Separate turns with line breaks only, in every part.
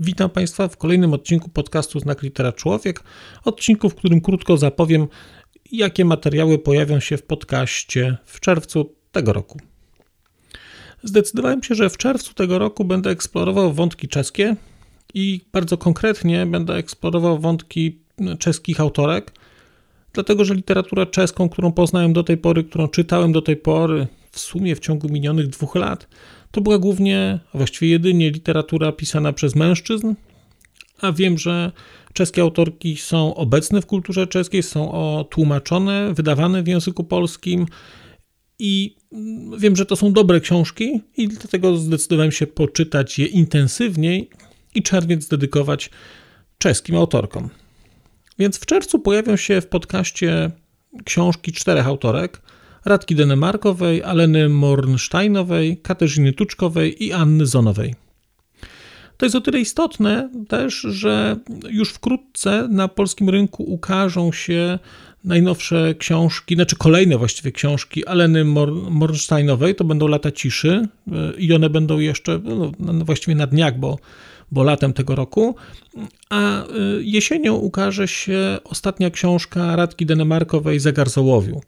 Witam Państwa w kolejnym odcinku podcastu Znak Litera Człowiek. Odcinku, w którym krótko zapowiem, jakie materiały pojawią się w podcaście w czerwcu tego roku. Zdecydowałem się, że w czerwcu tego roku będę eksplorował wątki czeskie i bardzo konkretnie będę eksplorował wątki czeskich autorek, dlatego że literaturę czeską, którą poznałem do tej pory, którą czytałem do tej pory, w sumie w ciągu minionych dwóch lat, to była głównie, a właściwie jedynie literatura pisana przez mężczyzn, a wiem, że czeskie autorki są obecne w kulturze czeskiej, są tłumaczone, wydawane w języku polskim i wiem, że to są dobre książki i dlatego zdecydowałem się poczytać je intensywniej i czerwiec dedykować czeskim autorkom. Więc w czerwcu pojawią się w podcaście książki czterech autorek: Radki Denemarkowej, Aleny Mornsteinowej, Katarzyny Tuczkowej i Anny Zonowej. To jest o tyle istotne też, że już wkrótce na polskim rynku ukażą się najnowsze książki, znaczy kolejne właściwie książki Aleny Mornsteinowej, to będą Lata Ciszy i one będą jeszcze no, no, właściwie na dniach, bo, bo latem tego roku, a y, jesienią ukaże się ostatnia książka Radki Denemarkowej Zegar Zołowiu.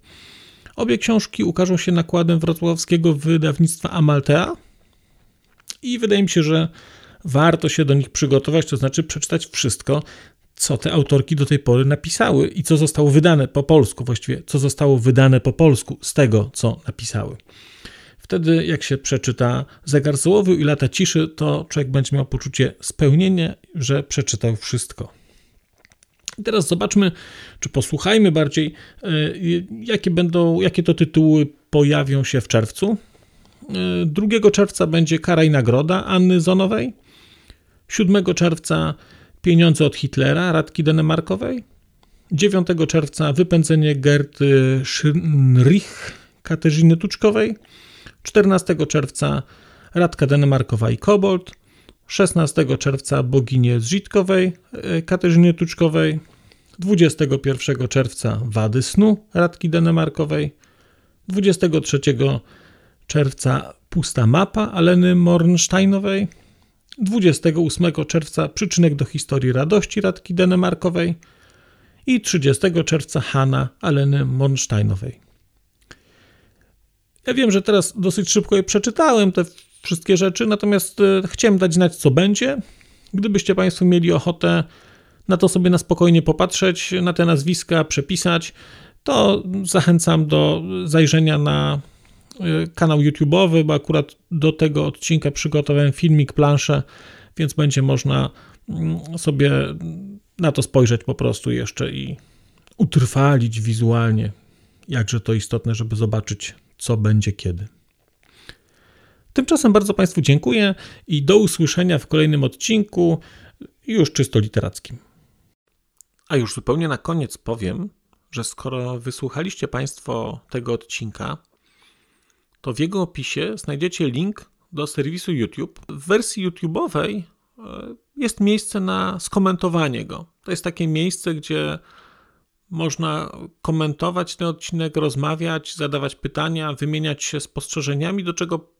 Obie książki ukażą się nakładem wrocławskiego wydawnictwa Amaltea i wydaje mi się, że warto się do nich przygotować, to znaczy przeczytać wszystko, co te autorki do tej pory napisały i co zostało wydane po polsku, właściwie co zostało wydane po polsku z tego, co napisały. Wtedy, jak się przeczyta Zegar Zołowiu i Lata Ciszy, to człowiek będzie miał poczucie spełnienia, że przeczytał wszystko. I teraz zobaczmy, czy posłuchajmy bardziej, e, jakie będą, jakie to tytuły pojawią się w czerwcu. 2 e, czerwca będzie Kara i Nagroda Anny Zonowej. 7 czerwca Pieniądze od Hitlera, Radki Denemarkowej. 9 czerwca wypędzenie Gerty Schynrich, Katarzyny Tuczkowej. 14 czerwca Radka Denemarkowa i Kobold. 16 czerwca Boginie Zżitkowej, e, Katarzyny Tuczkowej. 21 czerwca Wady Snu, Radki Denemarkowej. 23 czerwca Pusta Mapa Aleny Mornsteinowej. 28 czerwca przyczynek do historii radości Radki Denemarkowej i 30 czerwca Hanna Aleny Monsteinowej. Ja wiem, że teraz dosyć szybko je przeczytałem, te wszystkie rzeczy, natomiast e, chciałem dać znać, co będzie. Gdybyście Państwo mieli ochotę na to sobie na spokojnie popatrzeć, na te nazwiska przepisać, to zachęcam do zajrzenia na e, kanał YouTube'owy, bo akurat do tego odcinka przygotowałem filmik, planszę, więc będzie można mm, sobie na to spojrzeć po prostu jeszcze i utrwalić wizualnie, jakże to istotne, żeby zobaczyć, co będzie kiedy. Tymczasem bardzo Państwu dziękuję i do usłyszenia w kolejnym odcinku, już czysto literackim. A już zupełnie na koniec powiem, że skoro wysłuchaliście Państwo tego odcinka, to w jego opisie znajdziecie link do serwisu YouTube. W wersji YouTube'owej e, jest miejsce na skomentowanie go. To jest takie miejsce, gdzie można komentować ten odcinek, rozmawiać, zadawać pytania, wymieniać się spostrzeżeniami, do czego